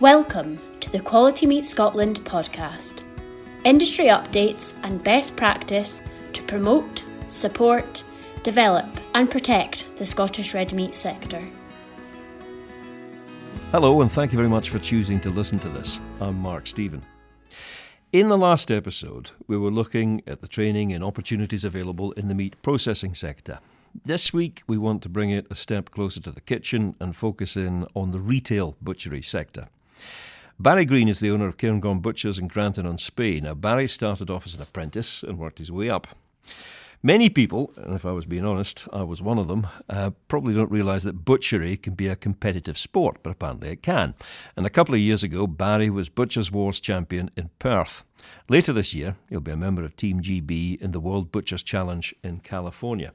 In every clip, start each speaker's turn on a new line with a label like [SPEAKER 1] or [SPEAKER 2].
[SPEAKER 1] Welcome to the Quality Meat Scotland podcast. Industry updates and best practice to promote, support, develop, and protect the Scottish red meat sector.
[SPEAKER 2] Hello, and thank you very much for choosing to listen to this. I'm Mark Stephen. In the last episode, we were looking at the training and opportunities available in the meat processing sector. This week, we want to bring it a step closer to the kitchen and focus in on the retail butchery sector. Barry Green is the owner of Cairngorm Butchers in Grantown on Spey. Now, Barry started off as an apprentice and worked his way up. Many people, and if I was being honest, I was one of them, uh, probably don't realise that butchery can be a competitive sport, but apparently it can. And a couple of years ago, Barry was Butchers Wars champion in Perth. Later this year, he'll be a member of Team GB in the World Butchers Challenge in California.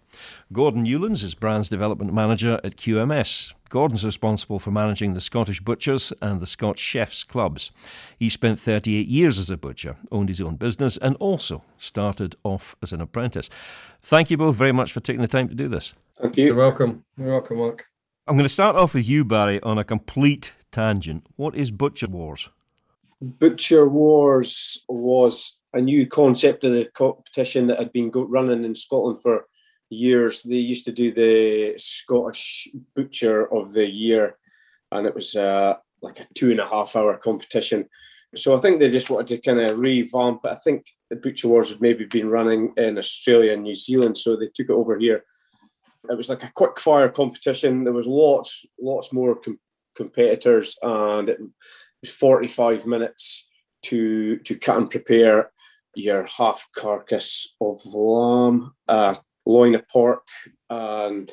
[SPEAKER 2] Gordon Newlands is Brands Development Manager at QMS. Gordon's responsible for managing the Scottish Butchers and the Scotch Chefs clubs. He spent 38 years as a butcher, owned his own business, and also started off as an apprentice. Thank you both very much for taking the time to do this.
[SPEAKER 3] Thank you.
[SPEAKER 4] You're welcome. You're welcome, Mark.
[SPEAKER 2] I'm going to start off with you, Barry, on a complete tangent. What is Butcher Wars?
[SPEAKER 3] Butcher Wars was a new concept of the competition that had been running in Scotland for years. They used to do the Scottish Butcher of the Year, and it was uh, like a two and a half hour competition. So I think they just wanted to kind of revamp it. I think the Butcher Wars had maybe been running in Australia and New Zealand, so they took it over here. It was like a quick fire competition. There was lots, lots more com- competitors, and it was 45 minutes to to cut and prepare your half carcass of lamb, loin of pork, and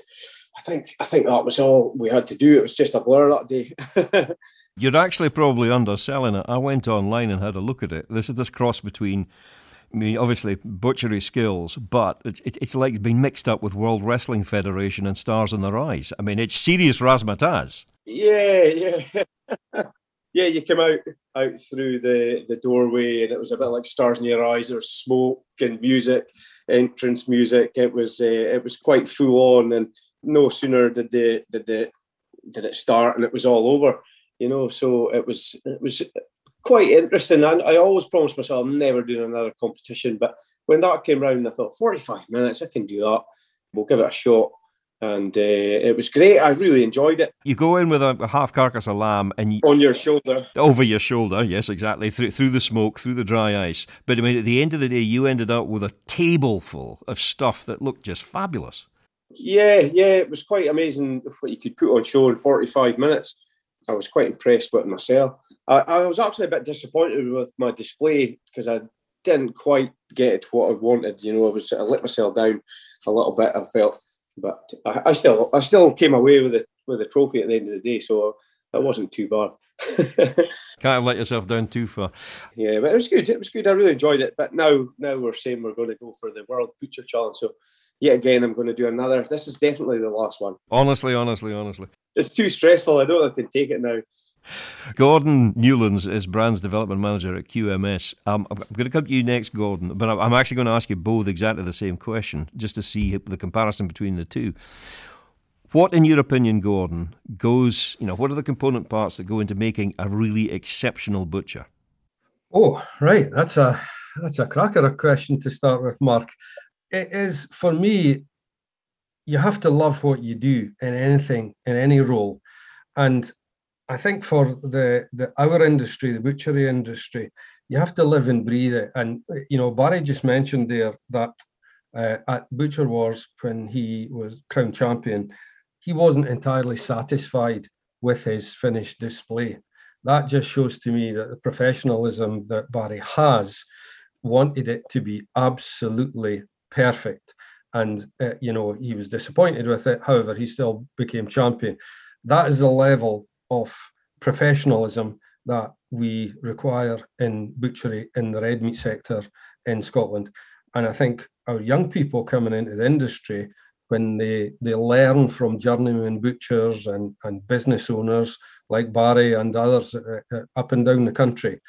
[SPEAKER 3] I think I think that was all we had to do. It was just a blur that day.
[SPEAKER 2] You're actually probably underselling it. I went online and had a look at it. This is this cross between, I mean, obviously butchery skills, but it's it's like being mixed up with World Wrestling Federation and Stars in Their Eyes. I mean, it's serious razzmatazz.
[SPEAKER 3] Yeah, yeah. yeah, you come out out through the, the doorway, and it was a bit like stars in your eyes. There's smoke and music, entrance music. It was uh, it was quite full on, and no sooner did the did the did it start, and it was all over. You know, so it was it was quite interesting. And I always promised myself I'm never doing another competition, but when that came round, I thought 45 minutes, I can do that. We'll give it a shot and uh, it was great. I really enjoyed it.
[SPEAKER 2] You go in with a, a, half carcass of lamb and you,
[SPEAKER 3] on your shoulder,
[SPEAKER 2] over your shoulder. Yes, exactly through through the smoke, through the dry ice. But I mean, at the end of the day, you ended up with a table full of stuff that looked just fabulous.
[SPEAKER 3] Yeah, yeah, it was quite amazing what you could put on show in forty five minutes. I was quite impressed with myself. I, I was actually a bit disappointed with my display because I didn't quite get what I wanted. You know, I was I let myself down a little bit. I felt but I, I, still I still came away with it with a trophy at the end of the day, so that wasn't too bad.
[SPEAKER 2] Can't have let yourself down too far.
[SPEAKER 3] Yeah, but it was good. It was good. I really enjoyed it. But now now we're saying we're going to go for the World Butcher Challenge. So yet again, I'm going to do another. This is definitely the last one.
[SPEAKER 2] Honestly, honestly, honestly,
[SPEAKER 3] it's too stressful. I don't if I can take it now.
[SPEAKER 2] Gordon Newlands is Brands Development Manager at QMS. Um, I'm going to come to you next, Gordon, but I'm actually going to ask you both exactly the same question just to see the comparison between the two. What, in your opinion, Gordon, goes, you know, what are the component parts that go into making a really exceptional butcher?
[SPEAKER 4] Oh, right. That's a that's a cracker a question to start with, Mark. It is for me, you have to love what you do in anything, in any role. And I think for the, the our industry, the butchery industry, you have to live and breathe it. And you know, Barry just mentioned there that uh, at Butcher Wars when he was crown champion, he wasn't entirely satisfied with his finished display. That just shows to me that the professionalism that Barry has wanted it to be absolutely perfect. And uh, you know, he was disappointed with it. However, he still became champion. That is the level of professionalism that we require in butchery in the red meat sector in Scotland. And I think our young people coming into the industry, when they, they learn from journeyman butchers and, and business owners like Barry and others uh, uh, up and down the country,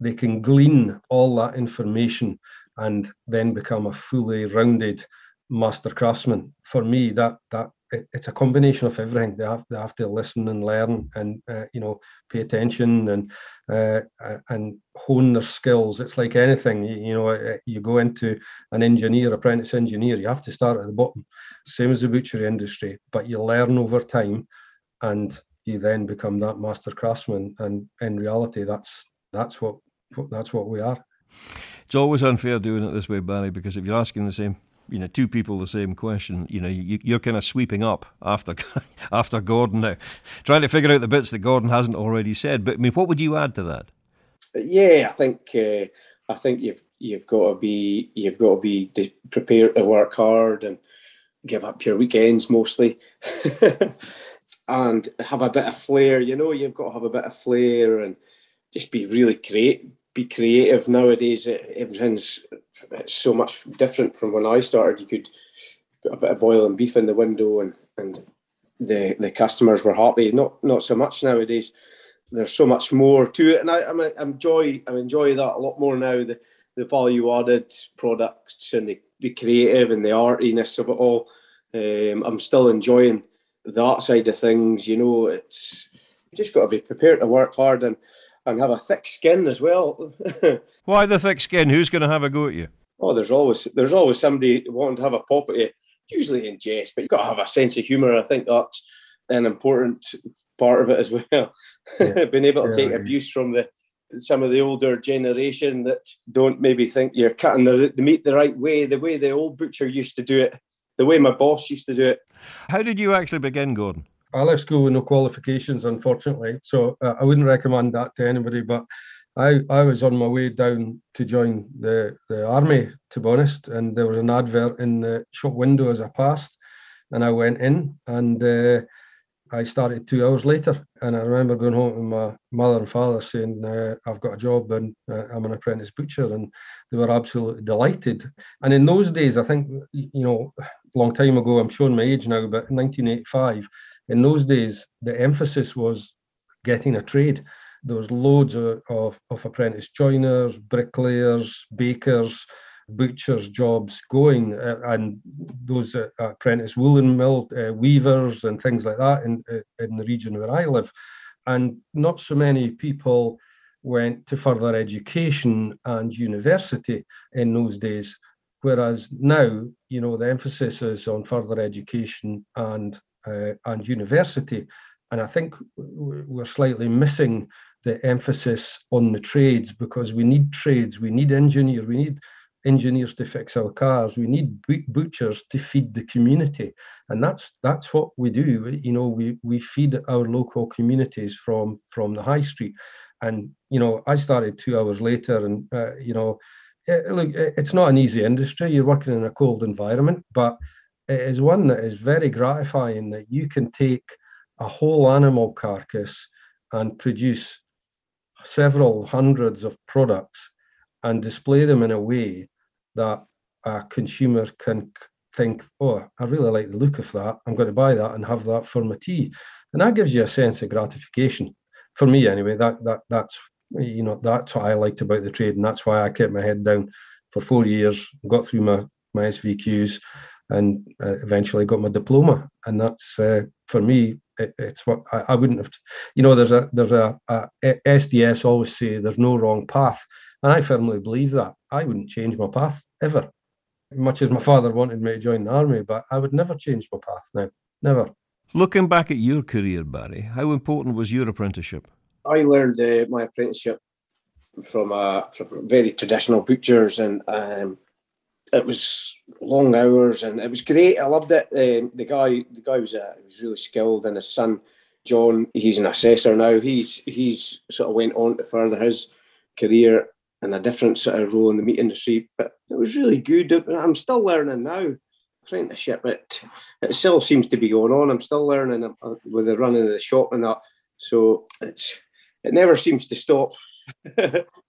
[SPEAKER 4] they can glean all that information and then become a fully rounded master craftsman. For me, that that it, it's a combination of everything. They have they have to listen and learn, and uh, you know, pay attention and uh, and hone their skills. It's like anything. You, you, know, you go into an engineer, apprentice engineer. You have to start at the bottom, same as the butchery industry. But you learn over time, and you then become that master craftsman. And in reality, that's that's what that's what we are.
[SPEAKER 2] It's always unfair doing it this way, Barry, because if you're asking the same you know two people the same question you know you, are kind of sweeping up after after gordon now trying to figure out the bits that gordon hasn't already said. But i mean what would you add to that?
[SPEAKER 3] Yeah i think uh, i think you've you've got to be you've got to be prepared to work hard and give up your weekends mostly. And have a bit of flair you know you've got to have a bit of flair and just be really creative be creative nowadays. Everything's it's so much different from when I started. You could put a bit of boiling beef in the window and and the the customers were happy. Not not so much nowadays. There's so much more to it, and I, I'm, I enjoy I enjoy that a lot more now. The the value added products and the, the creative and the artiness of it all. Um, I'm still enjoying that side of things. You know, it's you just got to be prepared to work hard and and have a thick skin as well.
[SPEAKER 2] Why the thick skin? Who's going to have a go at you?
[SPEAKER 3] Oh, there's always there's always somebody wanting to have a pop at you, usually in jest, but you've got to have a sense of humour. I think that's an important part of it as well. Yeah. Being able to yeah, take yeah. abuse from the some of the older generation that don't maybe think you're cutting the, the meat the right way, the way the old butcher used to do it, the way my boss used to do it.
[SPEAKER 2] How did you actually begin, Gordon?
[SPEAKER 4] I left school with no qualifications, unfortunately, so uh, I wouldn't recommend that to anybody. But I, I was on my way down to join the, the army, to be honest, and there was an advert in the shop window as I passed, and I went in and uh, I started two hours later. And I remember going home to my mother and father saying, uh, I've got a job and uh, I'm an apprentice butcher. And they were absolutely delighted. And in those days, I think, you know, a long time ago, I'm showing my age now, but 1985, in those days, the emphasis was getting a trade. There was loads of, of, of apprentice joiners, bricklayers, bakers, butchers' jobs going, uh, and those uh, apprentice woolen mill uh, weavers and things like that in uh, in the region where I live, and not so many people went to further education and university in those days. Whereas now, you know, the emphasis is on further education and uh, and university. And I think we're slightly missing the emphasis on the trades because we need trades, we need engineers, we need engineers to fix our cars, we need butchers to feed the community, and that's that's what we do. You know, we we feed our local communities from from the high street, and you know, I started two hours later, and uh, you know, it, look, it's not an easy industry. You're working in a cold environment, but it is one that is very gratifying that you can take a whole animal carcass and produce several hundreds of products and display them in a way that a consumer can think, oh, I really like the look of that. I'm going to buy that and have that for my tea. And that gives you a sense of gratification. For me, anyway, that that that's you know that's what I liked about the trade, and that's why I kept my head down for four years, got through my my SVQs, and uh, eventually got my diploma. And that's uh, for me, it, it's what I, I, wouldn't have. You know, there's a there's a, a, SDS always say there's no wrong path, and I firmly believe that. I wouldn't change my path ever, much as my father wanted me to join the army, but I would never change my path now, never.
[SPEAKER 2] Looking back at your career, Barry, how important was your apprenticeship?
[SPEAKER 3] I learned uh, my apprenticeship from, uh, from very traditional butchers, and um, it was long hours and it was great. I loved it. Um, the guy, the guy was uh, was really skilled, and his son John, he's an assessor now. He's he's sort of went on to further his career in a different sort of role in the meat industry. But it was really good. I'm still learning now. Apprenticeship, it it still seems to be going on. I'm still learning uh, with the running of the shop and that. So it's it never seems to stop.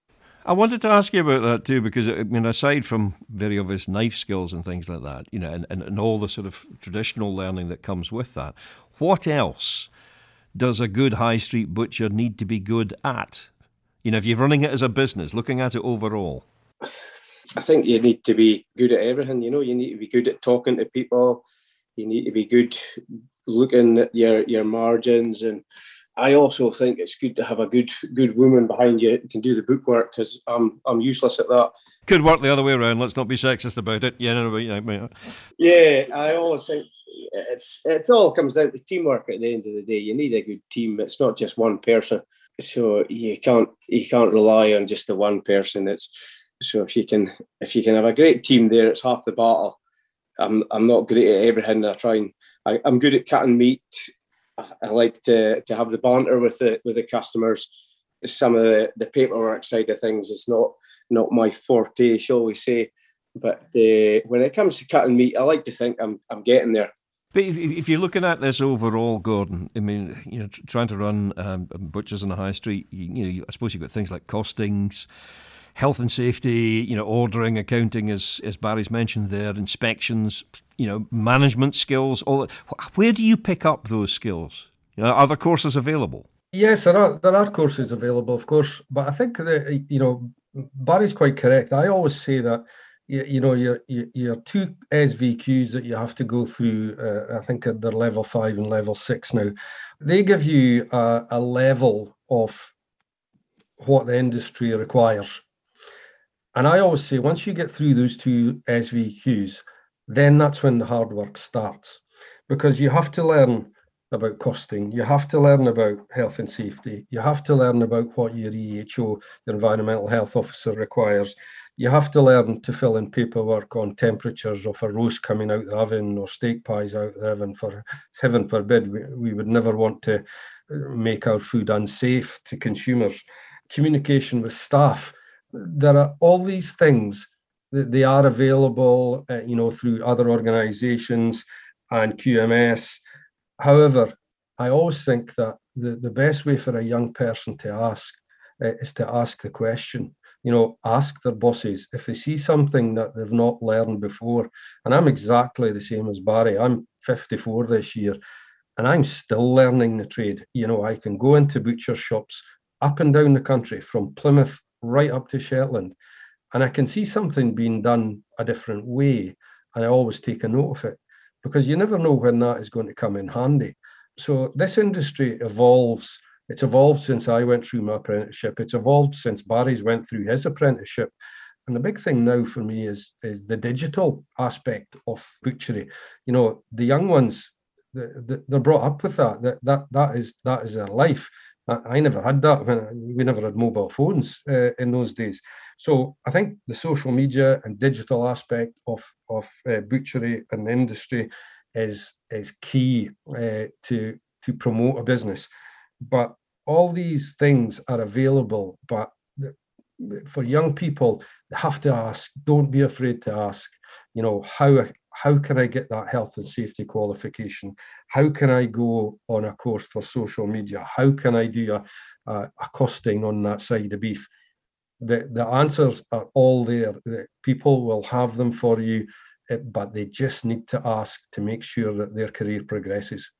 [SPEAKER 2] I wanted to ask you about that too, because I mean, aside from very obvious knife skills and things like that, you know, and, and, and all the sort of traditional learning that comes with that, what else does a good high street butcher need to be good at? You know, if you're running it as a business, looking at it overall.
[SPEAKER 3] I think you need to be good at everything. You know, you need to be good at talking to people. you need to be good looking at your your margins and I also think it's good to have a good good woman behind you who can do the bookwork because I'm I'm useless at that.
[SPEAKER 2] Could work the other way around. Let's not be sexist about it. Yeah, no, no,
[SPEAKER 3] yeah, yeah. I always think it's it all comes down to teamwork at the end of the day. You need a good team. It's not just one person. So you can't you can't rely on just the one person. It's so if you can if you can have a great team there, it's half the battle. I'm I'm not great at everything. I try and I, I'm good at cutting meat I like to to have the banter with the with the customers. Some of the, the paperwork side of things is not not my forte, shall we say. But uh, when it comes to cutting meat, I like to think I'm I'm getting there.
[SPEAKER 2] But if, if you're looking at this overall, Gordon, I mean, you know, trying to run um, butchers on the high street, you, you know, I suppose you've got things like costings, health and safety, you know, ordering, accounting, as as Barry's mentioned there, inspections, you know, management skills. All where do you pick up those skills? You know, are there courses available?
[SPEAKER 4] Yes, there are there are courses available, of course. But I think that you know Barry's quite correct. I always say that you, you know your your two SVQs that you have to go through. Uh, I think they're level five and level six now. They give you a, a level of what the industry requires. And I always say, once you get through those two SVQs, then that's when the hard work starts. Because you have to learn about costing, you have to learn about health and safety, you have to learn about what your EHO, your environmental health officer, requires. You have to learn to fill in paperwork on temperatures of a roast coming out the oven or steak pies out the oven. For heaven forbid, we, we would never want to uh, make our food unsafe to consumers. Communication with staff there are all these things that they are available, uh, you know, through other organisations and QMS. However, I always think that the, the best way for a young person to ask uh, is to ask the question. You know, ask their bosses if they see something that they've not learned before. And I'm exactly the same as Barry. I'm 54 this year and I'm still learning the trade. You know, I can go into butcher shops up and down the country from Plymouth right up to Shetland. And I can see something being done a different way. And I always take a note of it because you never know when that is going to come in handy. So this industry evolves. It's evolved since I went through my apprenticeship. It's evolved since Barry's went through his apprenticeship. And the big thing now for me is is the digital aspect of butchery. You know, the young ones, they're brought up with that. That that that is that is their life. I, never had that. When we never had mobile phones uh, in those days. So I think the social media and digital aspect of of uh, butchery and industry is is key uh, to to promote a business. But all these things are available, but for young people, they have to ask. Don't be afraid to ask. You know how how can I get that health and safety qualification? How can I go on a course for social media? How can I do a, a, a costing on that side of beef? The, the answers are all there. The people will have them for you, eh, but they just need to ask to make sure that their career progresses.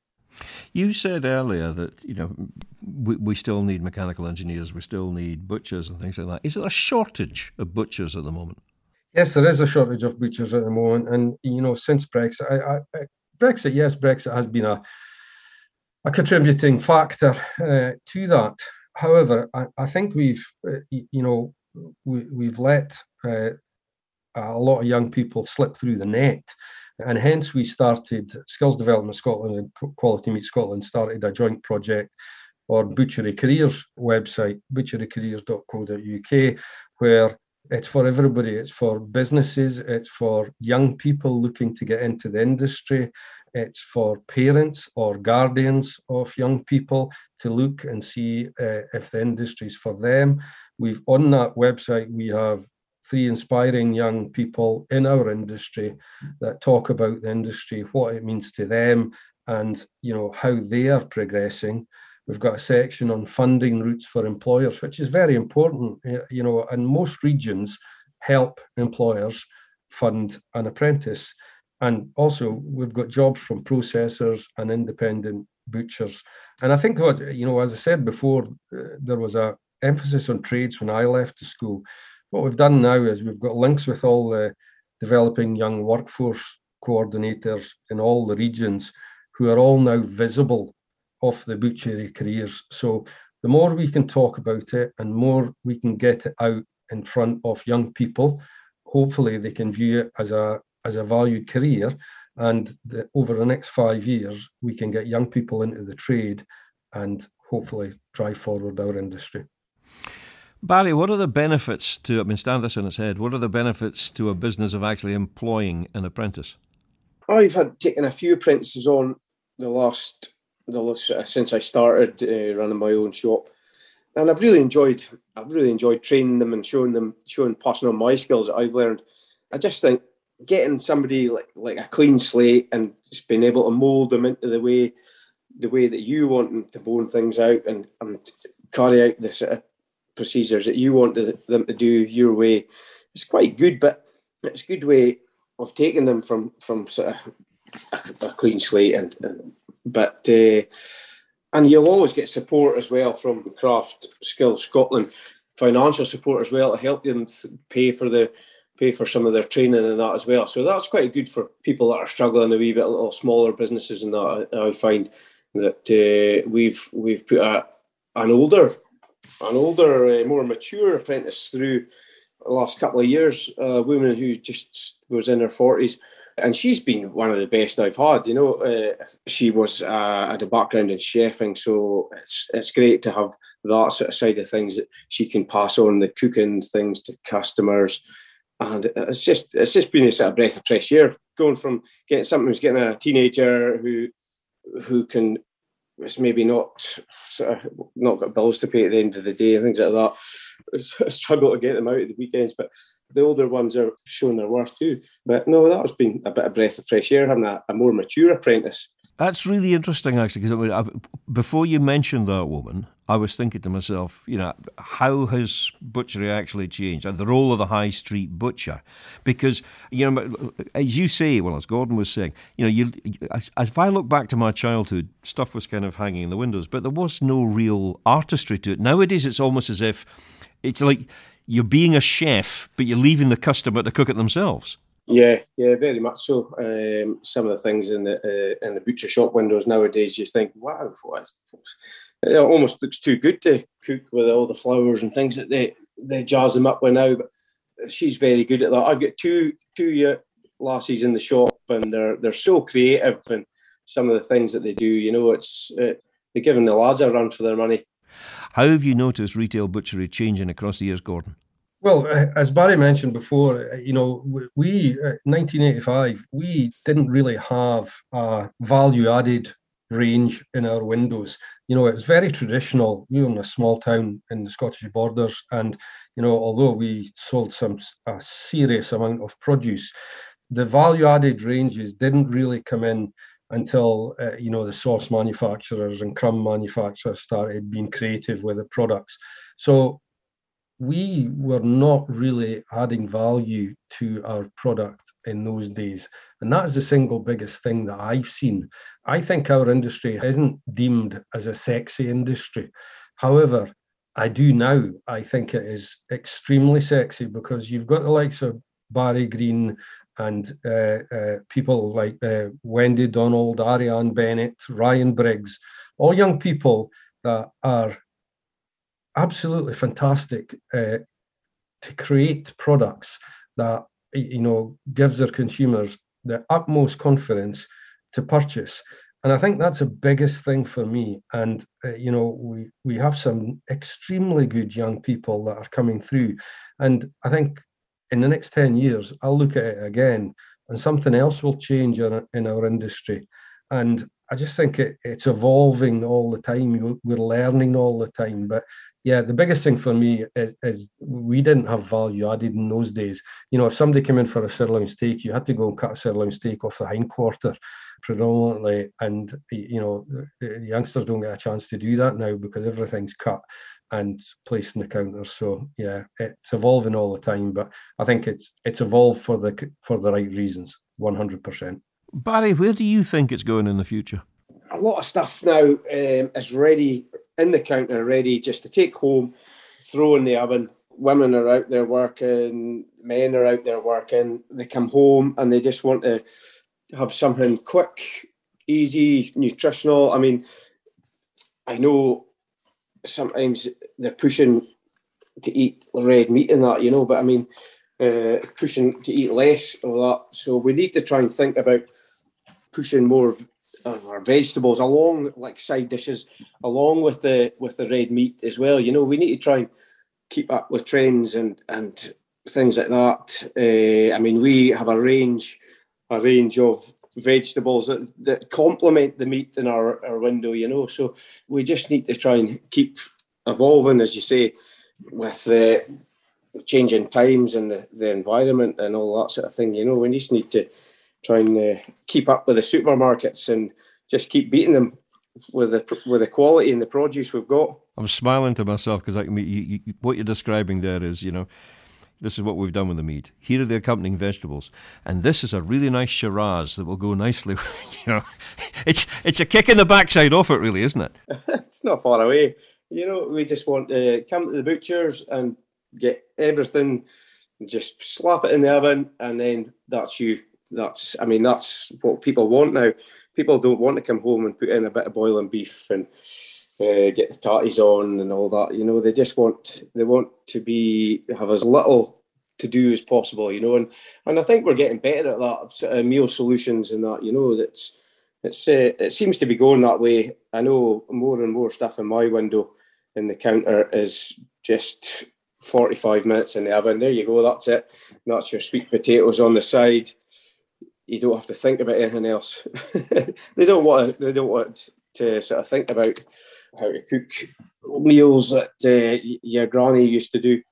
[SPEAKER 2] You said earlier that you know we, we still need mechanical engineers, we still need butchers and things like that. Is there a shortage of butchers at the moment?
[SPEAKER 4] Yes, there is a shortage of butchers at the moment, and you know, since Brexit, I, I, Brexit, yes, Brexit has been a a contributing factor uh, to that. However, I, I think we've, uh, you know, we, we've let uh, a lot of young people slip through the net, and hence we started Skills Development Scotland and Quality Meat Scotland started a joint project or Butchery Careers website, butcherycareers.co.uk, where it's for everybody. It's for businesses. It's for young people looking to get into the industry. It's for parents or guardians of young people to look and see uh, if the industry is for them. We've on that website we have three inspiring young people in our industry that talk about the industry, what it means to them, and you know how they are progressing. We've got a section on funding routes for employers, which is very important. You know, and most regions help employers fund an apprentice. And also, we've got jobs from processors and independent butchers. And I think what you know, as I said before, uh, there was a emphasis on trades when I left the school. What we've done now is we've got links with all the developing young workforce coordinators in all the regions who are all now visible of the butchery careers. So the more we can talk about it and more we can get it out in front of young people, hopefully they can view it as a as a valued career. And the, over the next five years, we can get young people into the trade and hopefully drive forward our industry.
[SPEAKER 2] Barry, what are the benefits to, I mean, stand this on its head, what are the benefits to a business of actually employing an apprentice?
[SPEAKER 3] I've had taken a few apprentices on the last, the since I started uh, running my own shop, and I've really enjoyed. I've really enjoyed training them and showing them, showing, passing on my skills that I've learned. I just think getting somebody like like a clean slate and just being able to mold them into the way, the way that you want them to bone things out and, and carry out the sort of procedures that you want them to do your way, it's quite good. But it's a good way of taking them from from sort of a, a clean slate and, and but uh, and you'll always get support as well from Craft Skills Scotland, financial support as well to help them pay for the pay for some of their training and that as well. So that's quite good for people that are struggling a wee bit, little smaller businesses, and that I, I find that uh, we've we've put a, an older an older, uh, more mature apprentice through the last couple of years, a woman who just was in her forties, and she's been one of the best I've had. You know, uh, she was uh, a background in chefing, so it's it's great to have that sort of side of things that she can pass on the cooking things to customers. And it's just it's just been a sort of breath of fresh air going from getting something who's getting a teenager who who can it's maybe not sort of not got bills to pay at the end of the day and things like that. It's a struggle to get them out at the weekends, but the older ones are showing their worth too. But no, that has been a bit of breath of fresh air having a, a more mature apprentice
[SPEAKER 2] that's really interesting, actually, because I mean, before you mentioned that woman, I was thinking to myself, you know, how has butchery actually changed and the role of the high street butcher? Because, you know, as you say, well, as Gordon was saying, you know, you, as if I look back to my childhood, stuff was kind of hanging in the windows, but there was no real artistry to it. Nowadays, it's almost as if it's like you're being a chef, but you're leaving the customer to cook it themselves.
[SPEAKER 3] Yeah, yeah, very much so. Um, some of the things in the uh, in the butcher shop windows nowadays, you think, wow? It almost looks too good to cook with all the flowers and things that they they jazz them up with now. But she's very good at that. I've got two two lassies in the shop, and they're they're so creative and some of the things that they do. You know, it's uh, they're giving the lads a run for their money.
[SPEAKER 2] How have you noticed retail butchery changing across the years, Gordon?
[SPEAKER 4] Well, uh, as Barry mentioned before, uh, you know, we, uh, 1985, we didn't really have a value added range in our windows. You know, it was very traditional. We were in a small town in the Scottish borders, and you know, although we sold some a serious amount of produce, the value added ranges didn't really come in until uh, you know the sauce manufacturers and crumb manufacturers started being creative with the products. So we were not really adding value to our product in those days. And that is the single biggest thing that I've seen. I think our industry isn't deemed as a sexy industry. However, I do now. I think it is extremely sexy because you've got the likes of Barry Green and uh, uh, people like uh, Wendy Donald, Ariane Bennett, Ryan Briggs, all young people that are absolutely fantastic uh, to create products that you know gives their consumers the utmost confidence to purchase. And i think that's the biggest thing for me. And uh, you know we we have some extremely good young people that are coming through. And i think in the next 10 years i'll look at it again and something else will change in, in our industry and i just think it, it's evolving all the time we're learning all the time but yeah, the biggest thing for me is, is, we didn't have value added in those days. You know, if somebody came in for a sirloin steak, you had to go and cut a sirloin steak off the hindquarter predominantly. And, you know, the youngsters don't get a chance to do that now because everything's cut and placed in the counter. So yeah, it's evolving all the time, but I think it's it's evolved for the for the right reasons, one hundred percent.
[SPEAKER 2] Barry, where do you think it's going in the future?
[SPEAKER 3] A lot of stuff now um, is ready in the counter ready just to take home, throw in the oven. Women are out there working, men are out there working. They come home and they just want to have something quick, easy, nutritional. I mean, I know sometimes they're pushing to eat red meat and that, you know, but I mean, uh, pushing to eat less of that. So we need to try and think about pushing more of our vegetables along, like side dishes, along with the with the red meat as well. You know, we need to try and keep up with trends and and things like that. Uh, I mean, we have a range a range of vegetables that, that complement the meat in our, our window, you know. So we just need to try and keep evolving, as you say, with the changing times and the, the environment and all that sort of thing. You know, we just need to try and uh, keep up with the supermarkets and just keep beating them with the with the quality and the produce we've got.
[SPEAKER 2] I'm smiling to myself because I you, you, what you're describing there is, you know, this is what we've done with the meat. Here are the accompanying vegetables, and this is a really nice Shiraz that will go nicely. you know, it's it's a kick in the backside off it, really, isn't it?
[SPEAKER 3] it's not far away. You know, we just want to come to the butchers and get everything, just slap it in the oven, and then that's you. That's, I mean, that's what people want now. People don't want to come home and put in a bit of boiling beef and uh, get the tatties on and all that. You know, they just want they want to be have as little to do as possible. You know, and and I think we're getting better at that sort of meal solutions and that. You know, that's it's uh, it seems to be going that way. I know more and more stuff in my window in the counter is just 45 minutes in the oven. There you go. That's it. That's your sweet potatoes on the side. You don't have to think about anything else. they don't want. They don't want to sort of think about how to cook meals that uh, your granny used to do.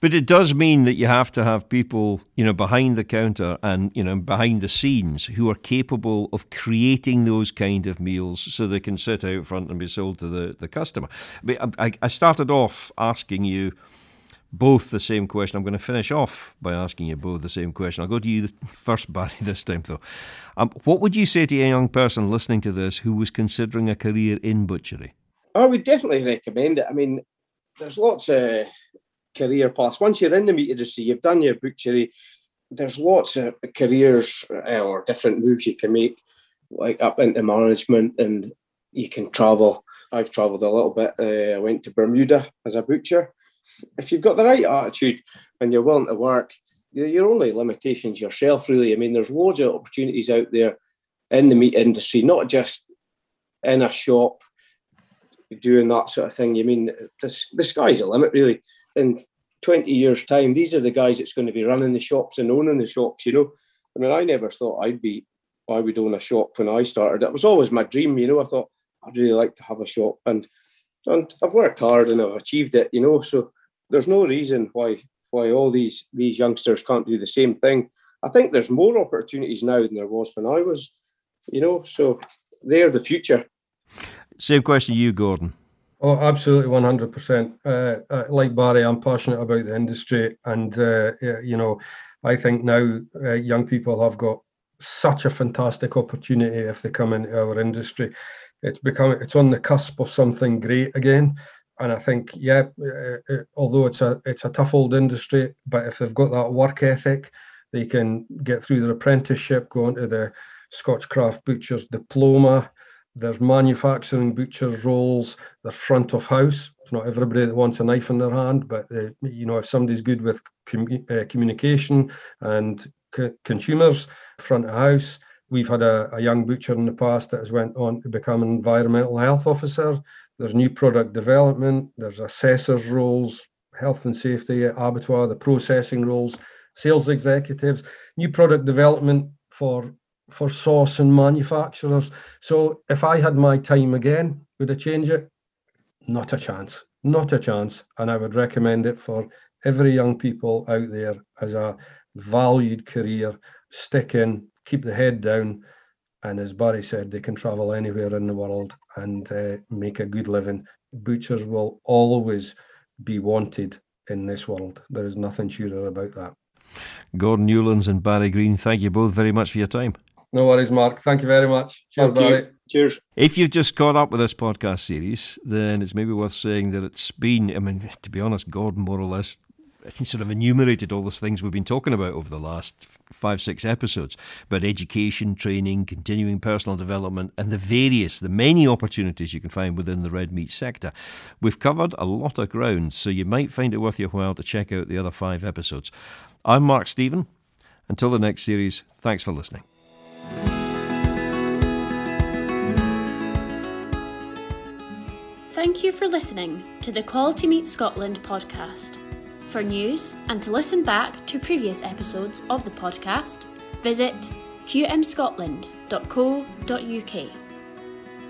[SPEAKER 2] But it does mean that you have to have people, you know, behind the counter and you know behind the scenes who are capable of creating those kind of meals, so they can sit out front and be sold to the the customer. But I, I started off asking you both the same question. I'm going to finish off by asking you both the same question. I'll go to you first, Barry, this time though. Um, what would you say to a young person listening to this who was considering a career in butchery?
[SPEAKER 3] I would definitely recommend it. I mean, there's lots of career paths. Once you're in the meat industry, you've done your butchery. There's lots of careers uh, or different moves you can make, like up into management, and you can travel. I've travelled a little bit. Uh, I went to Bermuda as a butcher. If you've got the right attitude and you're willing to work, your only limitations yourself, really. I mean, there's loads of opportunities out there in the meat industry, not just in a shop doing that sort of thing. You mean the, the sky's the limit, really. In 20 years' time, these are the guys that's going to be running the shops and owning the shops, you know. I mean, I never thought I'd be, I would own a shop when I started. It was always my dream, you know. I thought I'd really like to have a shop, and and I've worked hard and I've achieved it, you know. So there's no reason why why all these these youngsters can't do the same thing. I think there's more opportunities now than there was when I was, you know. So they're the future.
[SPEAKER 2] Same question to you, Gordon.
[SPEAKER 4] Oh, absolutely, one hundred percent. Uh, uh, like Barry, I'm passionate about the industry, and uh, you know, I think now uh, young people have got such a fantastic opportunity if they come into our industry. It's become it's on the cusp of something great again, and I think yeah, uh, although it's a it's a tough old industry, but if they've got that work ethic, they can get through their apprenticeship, go into the Scotch Craft Butchers Diploma there's manufacturing butchers roles. There's front of house. It's not everybody that wants a knife in their hand, but uh, you know if somebody's good with com- uh, communication and c- consumers, front of house. We've had a, a, young butcher in the past that has went on to become an environmental health officer. There's new product development. There's assessors roles, health and safety, abattoir, the processing roles, sales executives, new product development for for sauce and manufacturers. So if I had my time again, would I change it? Not a chance. Not a chance. And I would recommend it for every young people out there as a valued career. Stick in, keep the head down. And as Barry said, they can travel anywhere in the world and uh, make a good living. Butchers will always be wanted in this world. There is nothing surer about that.
[SPEAKER 2] Gordon Newlands and Barry Green, thank you both very much for your time.
[SPEAKER 4] No worries, Mark. Thank you very much. Cheers, Thank Barry. You.
[SPEAKER 3] Cheers.
[SPEAKER 2] If you've just caught up with this podcast series, then it's maybe worth saying that it's been, I mean, to be honest, Gordon more or less sort of enumerated all those things we've been talking about over the last five, six episodes about education, training, continuing personal development, and the various, the many opportunities you can find within the red meat sector. We've covered a lot of ground, so you might find it worth your while to check out the other five episodes. I'm Mark Stephen. Until the next series, thanks for listening.
[SPEAKER 1] Thank you for listening to the Quality Meat Scotland podcast. For news and to listen back to previous episodes of the podcast, visit qmscotland.co.uk.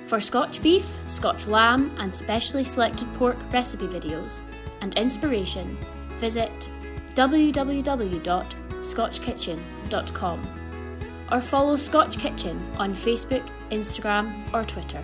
[SPEAKER 1] For Scotch beef, Scotch lamb, and specially selected pork recipe videos and inspiration, visit www.scotchkitchen.com or follow Scotch Kitchen on Facebook, Instagram, or Twitter.